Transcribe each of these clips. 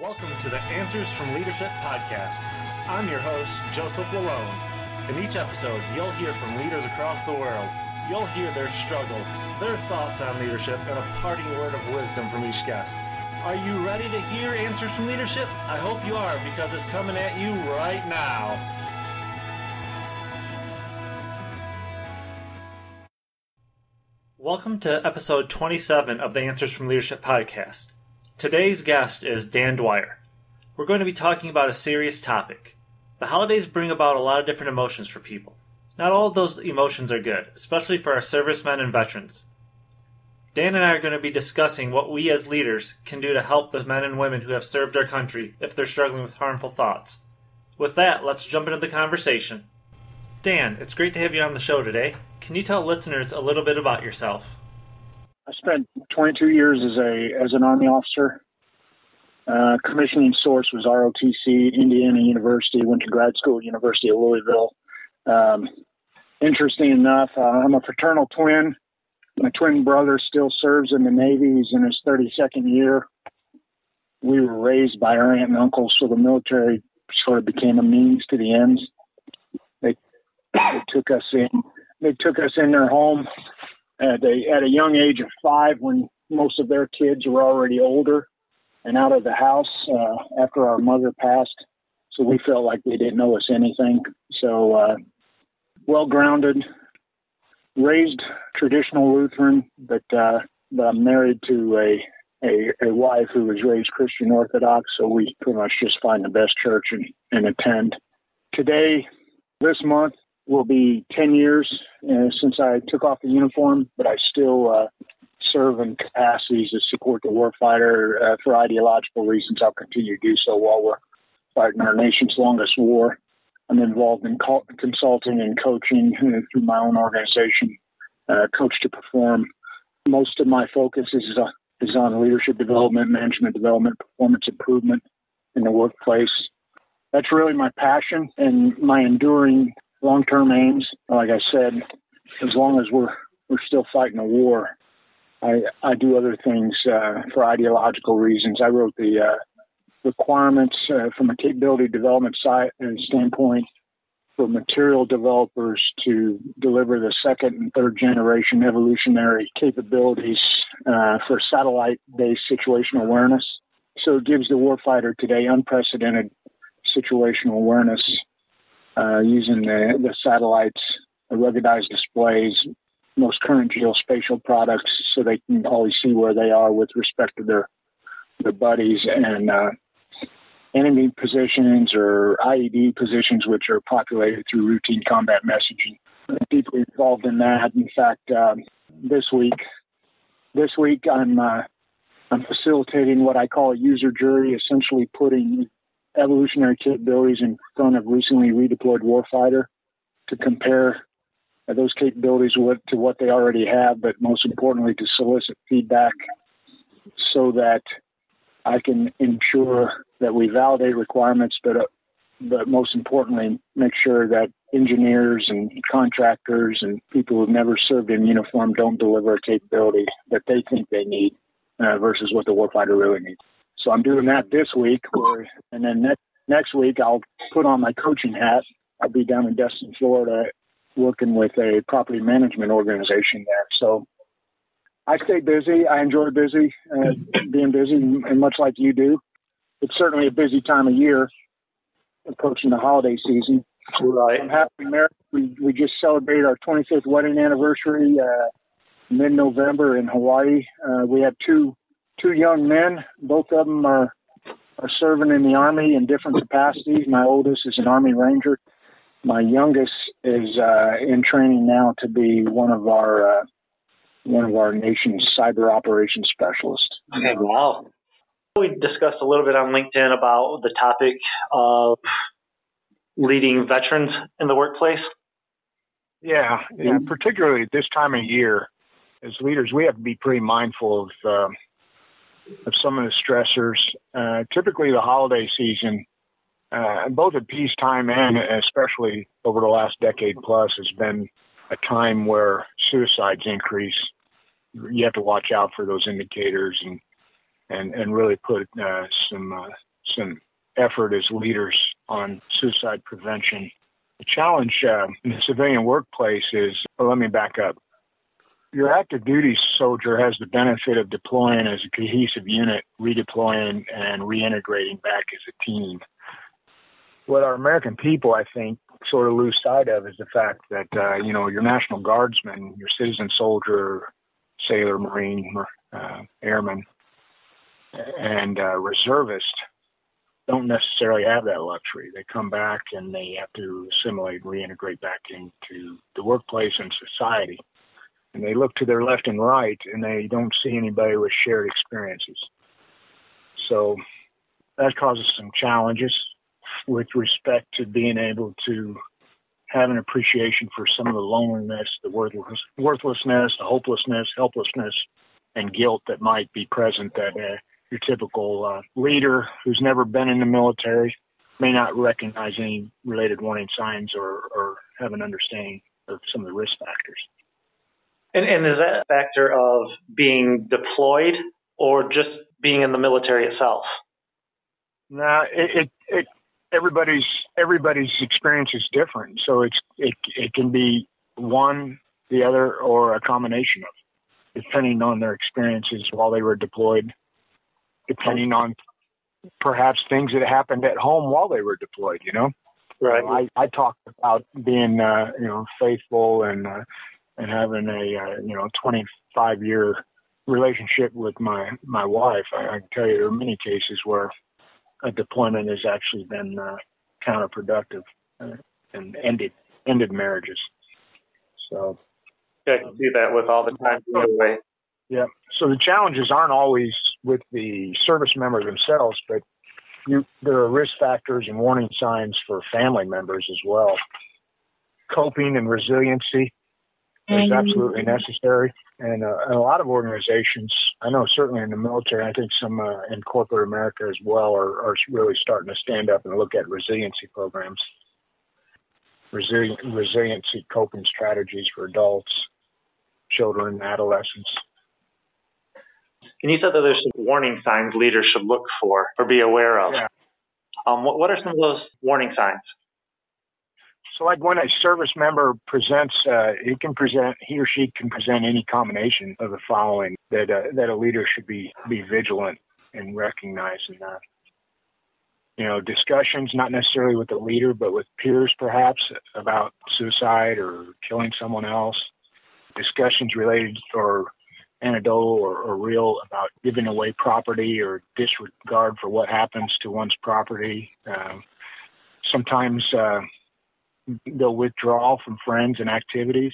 Welcome to the Answers from Leadership podcast. I'm your host, Joseph Lalonde. In each episode, you'll hear from leaders across the world. You'll hear their struggles, their thoughts on leadership, and a parting word of wisdom from each guest. Are you ready to hear Answers from Leadership? I hope you are because it's coming at you right now. Welcome to episode 27 of the Answers from Leadership podcast. Today's guest is Dan Dwyer. We're going to be talking about a serious topic. The holidays bring about a lot of different emotions for people. Not all of those emotions are good, especially for our servicemen and veterans. Dan and I are going to be discussing what we as leaders can do to help the men and women who have served our country if they're struggling with harmful thoughts. With that, let's jump into the conversation. Dan, it's great to have you on the show today. Can you tell listeners a little bit about yourself? I spent 22 years as a as an Army officer. Uh, commissioning source was ROTC, Indiana University. Went to grad school at University of Louisville. Um, interesting enough, uh, I'm a fraternal twin. My twin brother still serves in the Navy. He's in his 32nd year. We were raised by our aunt and uncle, so the military sort of became a means to the ends. They, they took us in. They took us in their home at a at a young age of five when most of their kids were already older and out of the house uh, after our mother passed. So we felt like they didn't know us anything. So uh, well grounded, raised traditional Lutheran, but uh, but I'm married to a, a a wife who was raised Christian Orthodox. So we pretty much just find the best church and, and attend. Today, this month, will be 10 years uh, since I took off the uniform, but I still uh, serve in capacities to support the warfighter uh, for ideological reasons. I'll continue to do so while we're fighting our nation's longest war. I'm involved in co- consulting and coaching uh, through my own organization, uh, Coach to Perform. Most of my focus is, uh, is on leadership development, management development, performance improvement in the workplace. That's really my passion and my enduring long term aims. Like I said, as long as we're we're still fighting a war, I I do other things uh, for ideological reasons. I wrote the uh, requirements uh, from a capability development side uh, standpoint for material developers to deliver the second and third generation evolutionary capabilities uh, for satellite based situational awareness. So it gives the warfighter today unprecedented situational awareness uh, using the, the satellites, the ruggedized displays, most current geospatial products, so they can always see where they are with respect to their their buddies and uh, enemy positions or IED positions, which are populated through routine combat messaging. I'm deeply involved in that. In fact, um, this week, this week I'm uh, I'm facilitating what I call a user jury, essentially putting evolutionary capabilities in front of recently redeployed warfighter to compare those capabilities with, to what they already have, but most importantly, to solicit feedback so that I can ensure that we validate requirements, but uh, but most importantly, make sure that engineers and contractors and people who've never served in uniform don't deliver a capability that they think they need uh, versus what the warfighter really needs. So I'm doing that this week, where, and then next next week I'll put on my coaching hat. I'll be down in Destin, Florida, working with a property management organization there. So I stay busy. I enjoy busy, uh, being busy, and much like you do, it's certainly a busy time of year, approaching the holiday season. Right. I'm happily married. We we just celebrated our 25th wedding anniversary uh, mid-November in Hawaii. Uh, we have two two young men. Both of them are are serving in the army in different capacities. My oldest is an army ranger. My youngest is uh, in training now to be one of our uh, one of our nation's cyber operations specialists. Okay, wow. We discussed a little bit on LinkedIn about the topic of leading veterans in the workplace. Yeah, yeah. Particularly at this time of year, as leaders, we have to be pretty mindful of uh, of some of the stressors. Uh, typically, the holiday season, uh, both at peacetime and especially over the last decade plus, has been a time where suicides increase. You have to watch out for those indicators and and and really put uh, some uh, some effort as leaders on suicide prevention. The challenge uh, in the civilian workplace is. Well, let me back up. Your active duty soldier has the benefit of deploying as a cohesive unit, redeploying and reintegrating back as a team. What our American people, I think, sort of lose sight of is the fact that uh, you know your National Guardsman, your citizen soldier, sailor, marine, uh, airman, and uh, reservist don't necessarily have that luxury. They come back and they have to assimilate, reintegrate back into the workplace and society. And they look to their left and right and they don't see anybody with shared experiences. So that causes some challenges with respect to being able to have an appreciation for some of the loneliness, the worthless, worthlessness, the hopelessness, helplessness, and guilt that might be present that uh, your typical uh, leader who's never been in the military may not recognize any related warning signs or, or have an understanding of some of the risk factors. And, and is that a factor of being deployed or just being in the military itself? No, it, it, it everybody's everybody's experience is different. So it's it it can be one, the other, or a combination of, depending on their experiences while they were deployed, depending on perhaps things that happened at home while they were deployed. You know, right? I I talked about being uh, you know faithful and uh, and having a uh, you know 25 year relationship with my my wife. I, I can tell you there are many cases where a deployment has actually been uh, counterproductive uh, and ended ended marriages. So yeah, I can see that with all the time away. Yeah. So the challenges aren't always with the service member themselves, but you, there are risk factors and warning signs for family members as well. Coping and resiliency is absolutely necessary. And, uh, and, a lot of organizations, I know certainly in the military, I think some uh, in corporate America as well, are, are, really starting to stand up and look at resiliency programs, Resili- resiliency coping strategies for adults, children, adolescents. And you said that there's some warning signs leaders should look for or be aware of. Yeah. Um, what, what are some of those warning signs? So, like when a service member presents, uh, he can present, he or she can present any combination of the following that uh, that a leader should be be vigilant in recognizing that. You know, discussions not necessarily with the leader, but with peers perhaps about suicide or killing someone else. Discussions related or anecdotal or, or real about giving away property or disregard for what happens to one's property. Uh, sometimes uh, they'll withdraw from friends and activities.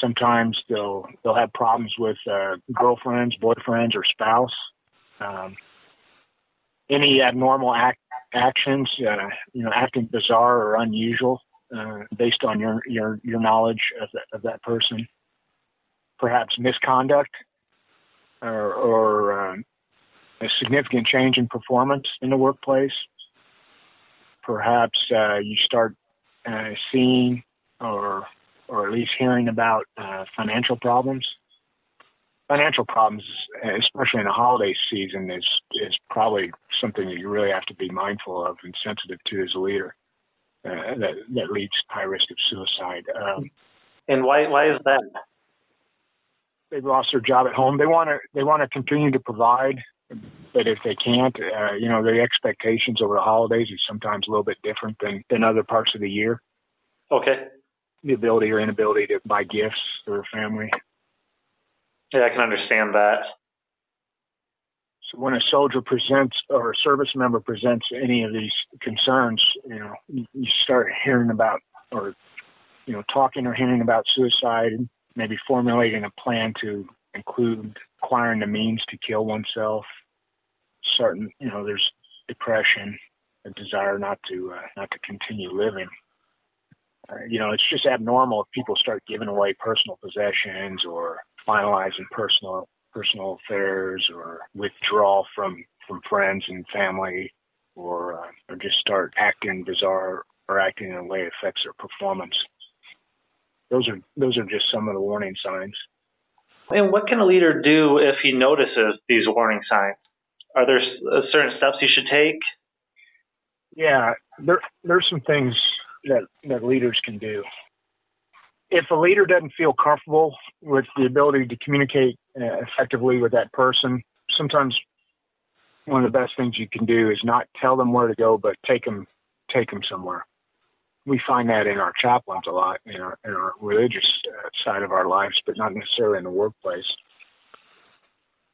Sometimes they'll they'll have problems with uh, girlfriends, boyfriends, or spouse. Um, any abnormal act, actions, uh, you know, acting bizarre or unusual, uh, based on your your your knowledge of that, of that person. Perhaps misconduct, or, or uh, a significant change in performance in the workplace. Perhaps uh, you start uh, seeing or or at least hearing about uh, financial problems. Financial problems, especially in the holiday season, is is probably something that you really have to be mindful of and sensitive to as a leader. Uh, that that leads to high risk of suicide. Um, and why why is that? They've lost their job at home. They want to they want to continue to provide, but if they can't, uh, you know, the expectations over the holidays is sometimes a little bit different than, than other parts of the year. Okay. The ability or inability to buy gifts for a family. Yeah, I can understand that. So when a soldier presents or a service member presents any of these concerns, you know, you start hearing about or, you know, talking or hearing about suicide, and maybe formulating a plan to include acquiring the means to kill oneself, certain, you know, there's depression, a desire not to uh, not to continue living. Uh, you know, it's just abnormal if people start giving away personal possessions or finalizing personal personal affairs or withdraw from from friends and family or uh, or just start acting bizarre or acting in a way that affects their performance. Those are those are just some of the warning signs. And what can a leader do if he notices these warning signs? Are there uh, certain steps you should take? Yeah, there there's some things that that leaders can do. If a leader doesn't feel comfortable with the ability to communicate uh, effectively with that person, sometimes one of the best things you can do is not tell them where to go, but take them take them somewhere. We find that in our chaplains a lot, in our in our religious uh, side of our lives, but not necessarily in the workplace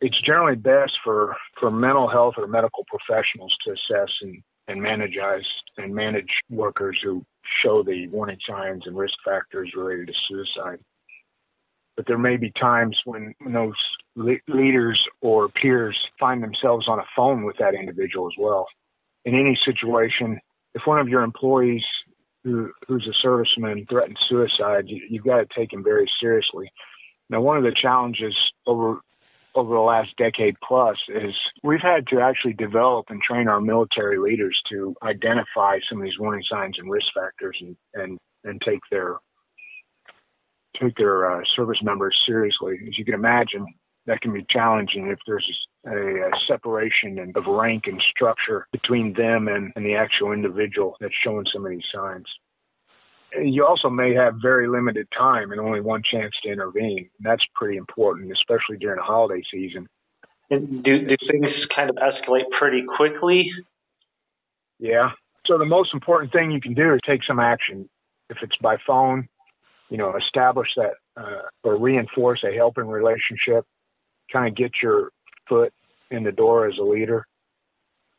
it's generally best for, for mental health or medical professionals to assess and, and manage and manage workers who show the warning signs and risk factors related to suicide. But there may be times when, those le- leaders or peers find themselves on a phone with that individual as well. In any situation, if one of your employees who, who's a serviceman threatens suicide, you, you've got to take him very seriously. Now, one of the challenges over over the last decade plus is we've had to actually develop and train our military leaders to identify some of these warning signs and risk factors and and, and take their take their uh, service members seriously. As you can imagine, that can be challenging if there's a, a separation of rank and structure between them and, and the actual individual that's showing some of these signs you also may have very limited time and only one chance to intervene. And that's pretty important, especially during the holiday season. And do, do things kind of escalate pretty quickly? Yeah. So the most important thing you can do is take some action. If it's by phone, you know, establish that uh, or reinforce a helping relationship, kind of get your foot in the door as a leader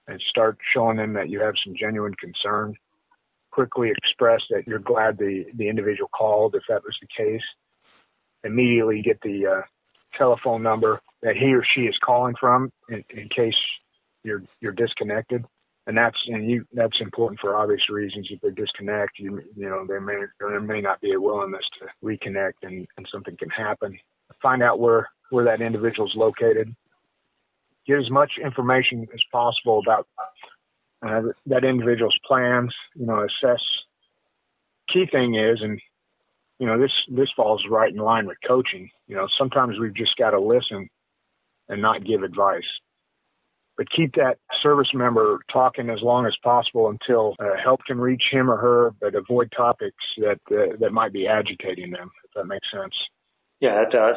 and start showing them that you have some genuine concern quickly express that you're glad the, the individual called if that was the case. Immediately get the uh, telephone number that he or she is calling from in, in case you're you're disconnected. And that's and you that's important for obvious reasons. If they disconnect, you you know there may there may not be a willingness to reconnect, and, and something can happen. Find out where where that individual is located. Get as much information as possible about uh, that individual's plans, you know, assess. Key thing is, and you know, this this falls right in line with coaching. You know, sometimes we've just got to listen and not give advice, but keep that service member talking as long as possible until uh, help can reach him or her, but avoid topics that uh, that might be agitating them. If that makes sense. Yeah, it does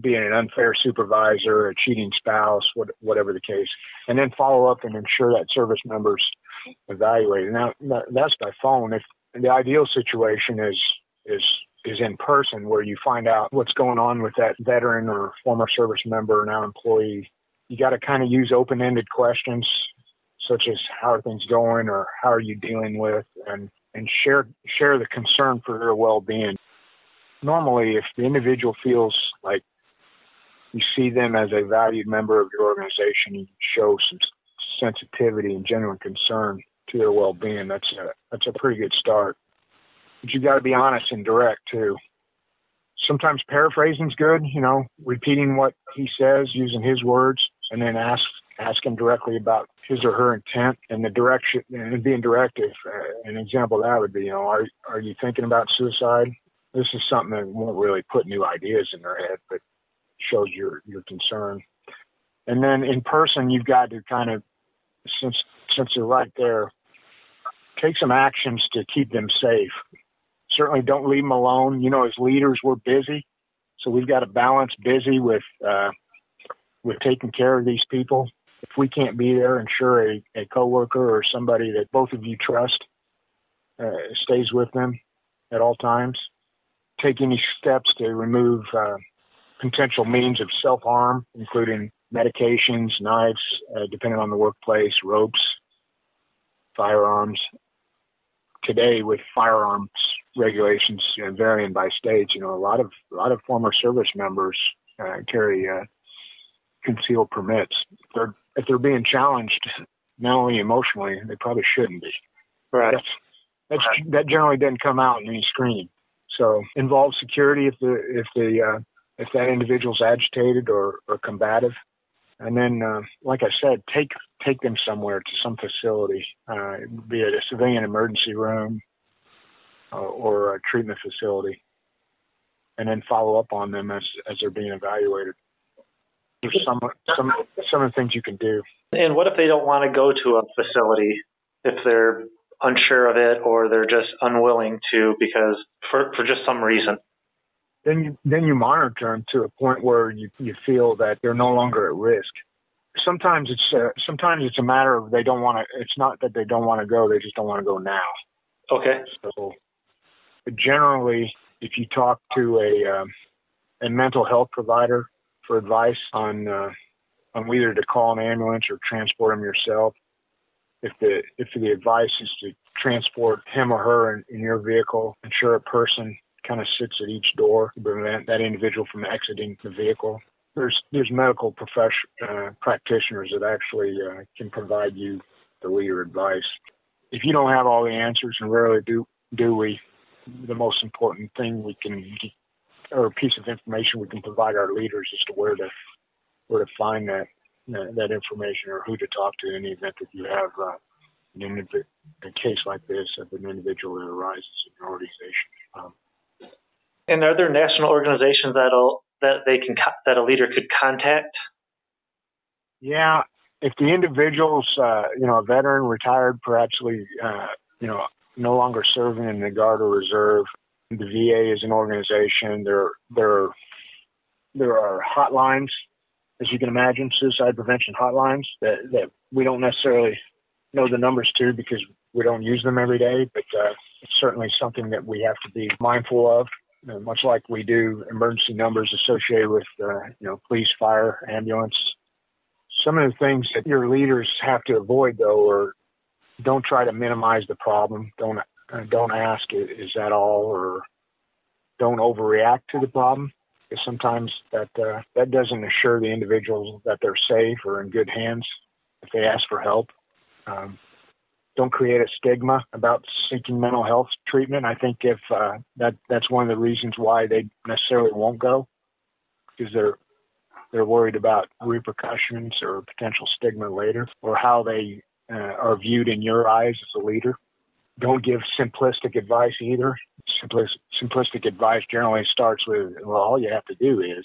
being an unfair supervisor, a cheating spouse, what, whatever the case, and then follow up and ensure that service members evaluated. Now that's by phone. If the ideal situation is is is in person, where you find out what's going on with that veteran or former service member, now employee, you got to kind of use open-ended questions such as how are things going or how are you dealing with and and share share the concern for their well-being normally if the individual feels like you see them as a valued member of your organization, you show some sensitivity and genuine concern to their well-being. That's a that's a pretty good start. But you got to be honest and direct too. Sometimes paraphrasing's good, you know, repeating what he says, using his words, and then ask ask him directly about his or her intent and the direction and being directive. Uh, an example of that would be, you know, are are you thinking about suicide? This is something that won't really put new ideas in their head, but shows your your concern. And then in person, you've got to kind of since since they're right there, take some actions to keep them safe. Certainly, don't leave them alone. You know, as leaders, we're busy, so we've got to balance busy with uh, with taking care of these people. If we can't be there, ensure a, a coworker or somebody that both of you trust uh, stays with them at all times. Take any steps to remove uh, potential means of self harm, including medications, knives, uh, depending on the workplace, ropes, firearms. Today, with firearms regulations you know, varying by states, you know, a lot of a lot of former service members uh, carry uh, concealed permits. If they're, if they're being challenged mentally, emotionally, they probably shouldn't be. Right. That's, that's, that generally doesn't come out in any screening. So involve security if the if the uh, if that individual's agitated or, or combative. And then, uh, like I said, take take them somewhere to some facility, uh, be it a civilian emergency room uh, or a treatment facility, and then follow up on them as as they're being evaluated. There's some some some of the things you can do. And what if they don't want to go to a facility if they're unsure of it or they're just unwilling to because for for just some reason? Then you then you monitor them to a point where you you feel that they're no longer at risk. Sometimes it's uh, sometimes it's a matter of they don't want to. It's not that they don't want to go; they just don't want to go now. Okay. So generally, if you talk to a um, a mental health provider for advice on uh, on whether to call an ambulance or transport them yourself. If the if the advice is to transport him or her in, in your vehicle, ensure a person kind of sits at each door to prevent that individual from exiting the vehicle. There's there's medical profession uh, practitioners that actually uh, can provide you the leader advice. If you don't have all the answers, and rarely do do we, the most important thing we can or piece of information we can provide our leaders as to where to where to find that that information or who to talk to in the event that you have uh, an indiv- a case like this of an individual that arises in your organization. Um, and are there national organizations that'll that they can that a leader could contact? Yeah, if the individual's uh, you know a veteran, retired, perhaps uh, you know no longer serving in the Guard or Reserve, the VA is an organization. There, there, there are hotlines, as you can imagine, suicide prevention hotlines that, that we don't necessarily know the numbers to because we don't use them every day, but uh, it's certainly something that we have to be mindful of. Uh, much like we do emergency numbers associated with, uh, you know, police, fire, ambulance. Some of the things that your leaders have to avoid, though, are don't try to minimize the problem. Don't uh, don't ask, is that all, or don't overreact to the problem. Because sometimes that uh, that doesn't assure the individuals that they're safe or in good hands if they ask for help. Um, don't create a stigma about seeking mental health treatment. I think if uh, that that's one of the reasons why they necessarily won't go, because they're they're worried about repercussions or potential stigma later, or how they uh, are viewed in your eyes as a leader don't give simplistic advice either. Simplis- simplistic advice generally starts with, well, all you have to do is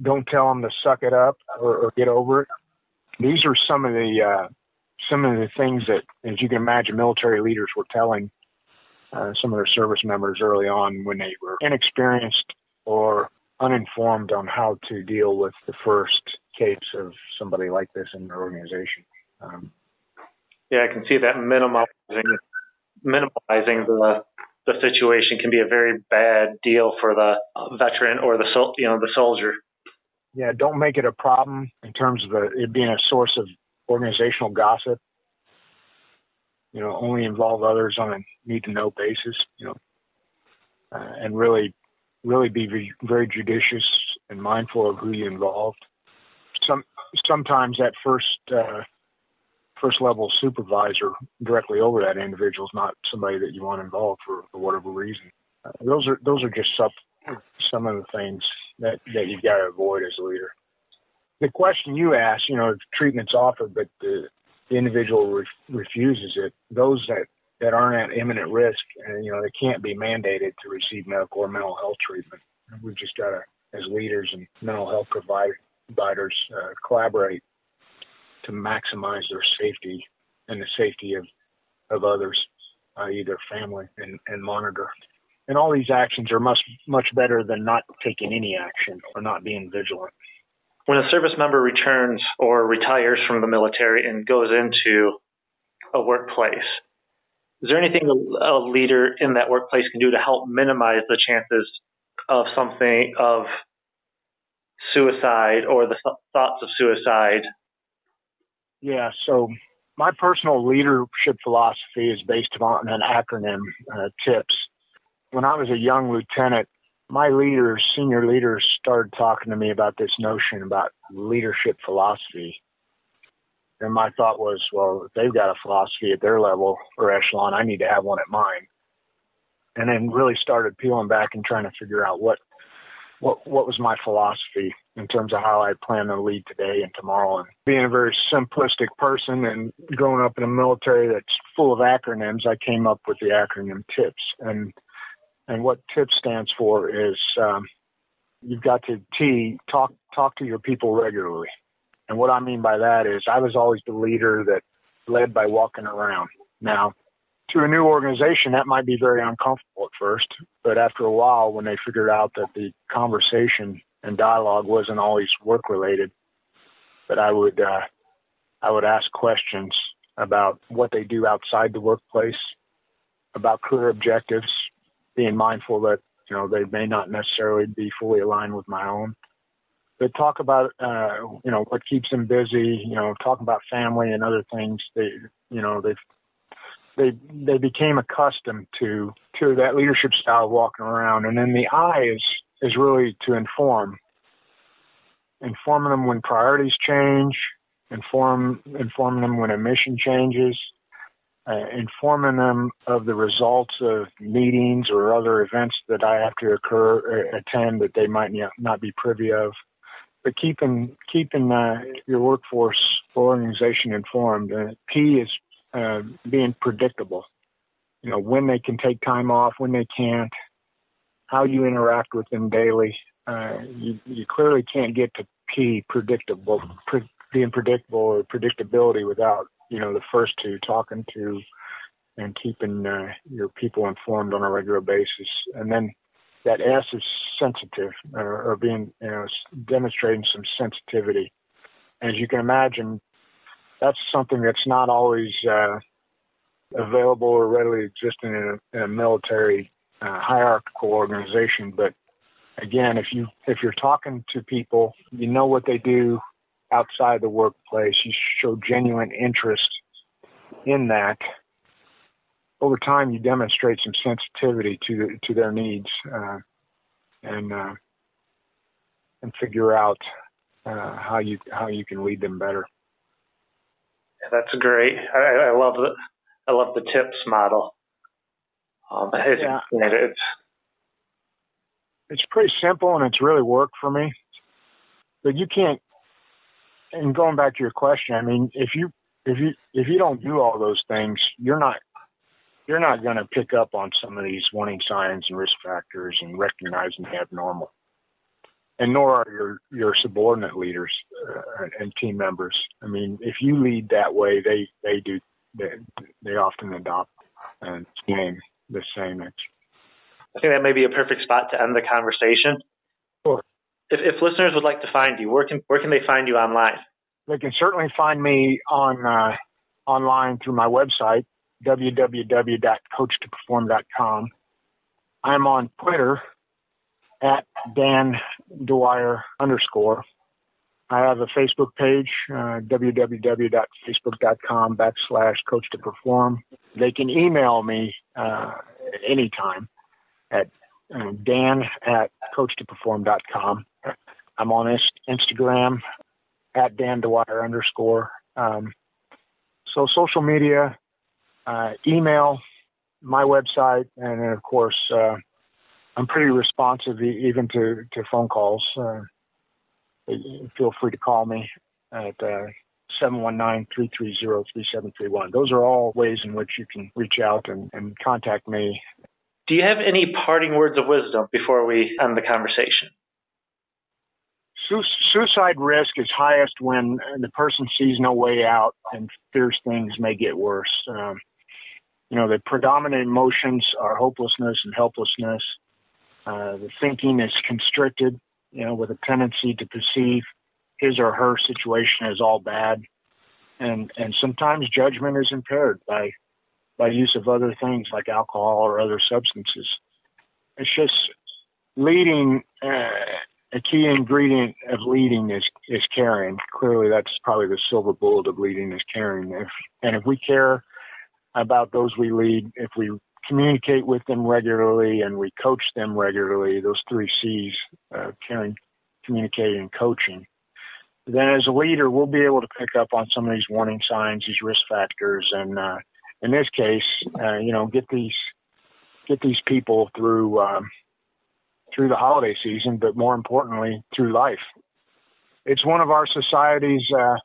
don't tell them to suck it up or, or get over it. These are some of the uh, some of the things that, as you can imagine, military leaders were telling uh, some of their service members early on when they were inexperienced or uninformed on how to deal with the first case of somebody like this in their organization. Um, yeah, I can see that minimizing minimizing the the situation can be a very bad deal for the veteran or the you know the soldier. Yeah, don't make it a problem in terms of it being a source of organizational gossip. You know, only involve others on a need to know basis. You know, uh, and really, really be very judicious and mindful of who you involved. Some sometimes that first uh, first level supervisor directly over that individual is not somebody that you want involved for, whatever reason. Uh, those are those are just some some of the things that that you've got to avoid as a leader. The question you asked, you know, if treatment's offered, but the, the individual re- refuses it. Those that that aren't at imminent risk, and you know, they can't be mandated to receive medical or mental health treatment. We've just got to, as leaders and mental health provider, providers, uh, collaborate to maximize their safety and the safety of, of others, i.e., their family, and, and monitor. And all these actions are much much better than not taking any action or not being vigilant. When a service member returns or retires from the military and goes into a workplace, is there anything a leader in that workplace can do to help minimize the chances of something of suicide or the thoughts of suicide yeah, so my personal leadership philosophy is based on an acronym, uh, TIPS. When I was a young lieutenant, my leaders, senior leaders, started talking to me about this notion about leadership philosophy. And my thought was, well, if they've got a philosophy at their level or echelon, I need to have one at mine. And then really started peeling back and trying to figure out what what what was my philosophy in terms of how I plan to lead today and tomorrow. And being a very simplistic person and growing up in a military that's full of acronyms, I came up with the acronym TIPS. And and what TIP stands for is um, you've got to T talk talk to your people regularly. And what I mean by that is I was always the leader that led by walking around. Now, to a new organization, that might be very uncomfortable at first, but after a while, when they figured out that the conversation and dialogue wasn't always work related, that I would uh, I would ask questions about what they do outside the workplace, about career objectives, being mindful that you know they may not necessarily be fully aligned with my own. But talk about uh, you know what keeps them busy. You know, talk about family and other things. They you know they've they they became accustomed to to that leadership style of walking around. And then the I is is really to inform, informing them when priorities change, inform informing them when a mission changes, uh, informing them of the results of meetings or other events that I have to occur uh, attend that they might not be privy of. But keeping keeping uh, your workforce organization informed. Uh, P is uh, being predictable. You know, when they can take time off, when they can't, how you interact with them daily. Uh, you, you clearly can't get to P predictable, pre- being predictable or predictability without, you know, the first two talking to and keeping uh, your people informed on a regular basis. And then that S is sensitive or, being, you know, demonstrating some sensitivity. As you can imagine, that's something that's not always uh, available or readily existing in a, in a military uh, hierarchical organization. But again, if you if you're talking to people, you know what they do outside the workplace. You show genuine interest in that. Over time, you demonstrate some sensitivity to to their needs, uh, and uh, and figure out uh, how you how you can lead them better. That's great. I, I love the I love the tips model. Um, it's, yeah. it's it's pretty simple and it's really worked for me. But you can't. And going back to your question, I mean, if you if you if you don't do all those things, you're not you're not going to pick up on some of these warning signs and risk factors and recognizing the abnormal and nor are your your subordinate leaders uh, and team members. I mean, if you lead that way, they they do they, they often adopt and same the same. I think that may be a perfect spot to end the conversation. If, if listeners would like to find you, where can where can they find you online? They can certainly find me on uh, online through my website www.coachtoperform.com. I'm on Twitter at Dan Dwyer underscore. I have a Facebook page, uh, www.facebook.com backslash coach to perform. They can email me uh, anytime at uh, dan at coach to perform.com. I'm on Instagram at Dan Dwyer underscore. Um, so social media, uh, email, my website, and then of course, uh, I'm pretty responsive even to, to phone calls. Uh, feel free to call me at uh, 719-330-3731. Those are all ways in which you can reach out and, and contact me. Do you have any parting words of wisdom before we end the conversation? Suicide risk is highest when the person sees no way out and fears things may get worse. Um, you know, the predominant emotions are hopelessness and helplessness. Uh, the thinking is constricted, you know, with a tendency to perceive his or her situation as all bad, and and sometimes judgment is impaired by by use of other things like alcohol or other substances. It's just leading. Uh, a key ingredient of leading is is caring. Clearly, that's probably the silver bullet of leading is caring. If and if we care about those we lead, if we communicate with them regularly and we coach them regularly, those three C's, uh, caring, communicating, and coaching, then as a leader, we'll be able to pick up on some of these warning signs, these risk factors, and uh, in this case, uh, you know, get these get these people through um, through the holiday season, but more importantly, through life. It's one of our society's uh,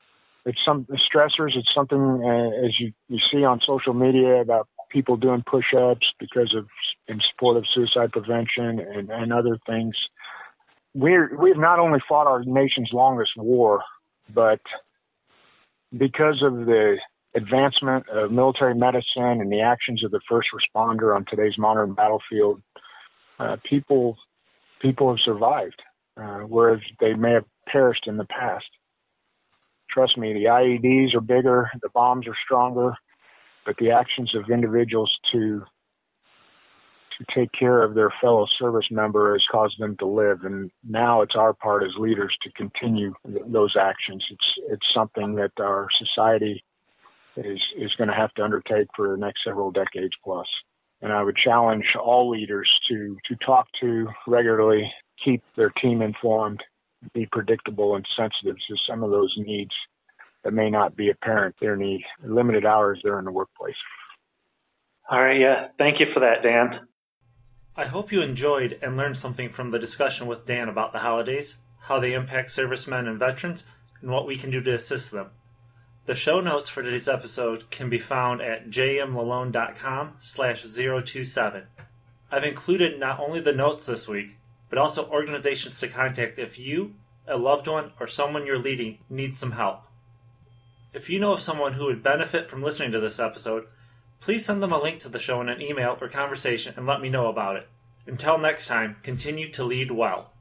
it's some stressors. It's something uh, as you you see on social media about people doing push-ups because of in support of suicide prevention and, and other things. we're, we've not only fought our nation's longest war, but because of the advancement of military medicine and the actions of the first responder on today's modern battlefield, uh, people people have survived, uh, whereas they may have perished in the past. Trust me, the IEDs are bigger, the bombs are stronger, but the actions of individuals to to take care of their fellow service member has caused them to live, and now it's our part as leaders to continue th- those actions. It's it's something that our society is is going to have to undertake for the next several decades plus. And I would challenge all leaders to to talk to regularly, keep their team informed, be predictable and sensitive to some of those needs that may not be apparent during the limited hours they're in the workplace. All right, yeah. Thank you for that, Dan. I hope you enjoyed and learned something from the discussion with Dan about the holidays, how they impact servicemen and veterans, and what we can do to assist them. The show notes for today's episode can be found at jmlalonde.com slash 027. I've included not only the notes this week, but also organizations to contact if you, a loved one, or someone you're leading needs some help. If you know of someone who would benefit from listening to this episode, please send them a link to the show in an email or conversation and let me know about it. Until next time, continue to lead well.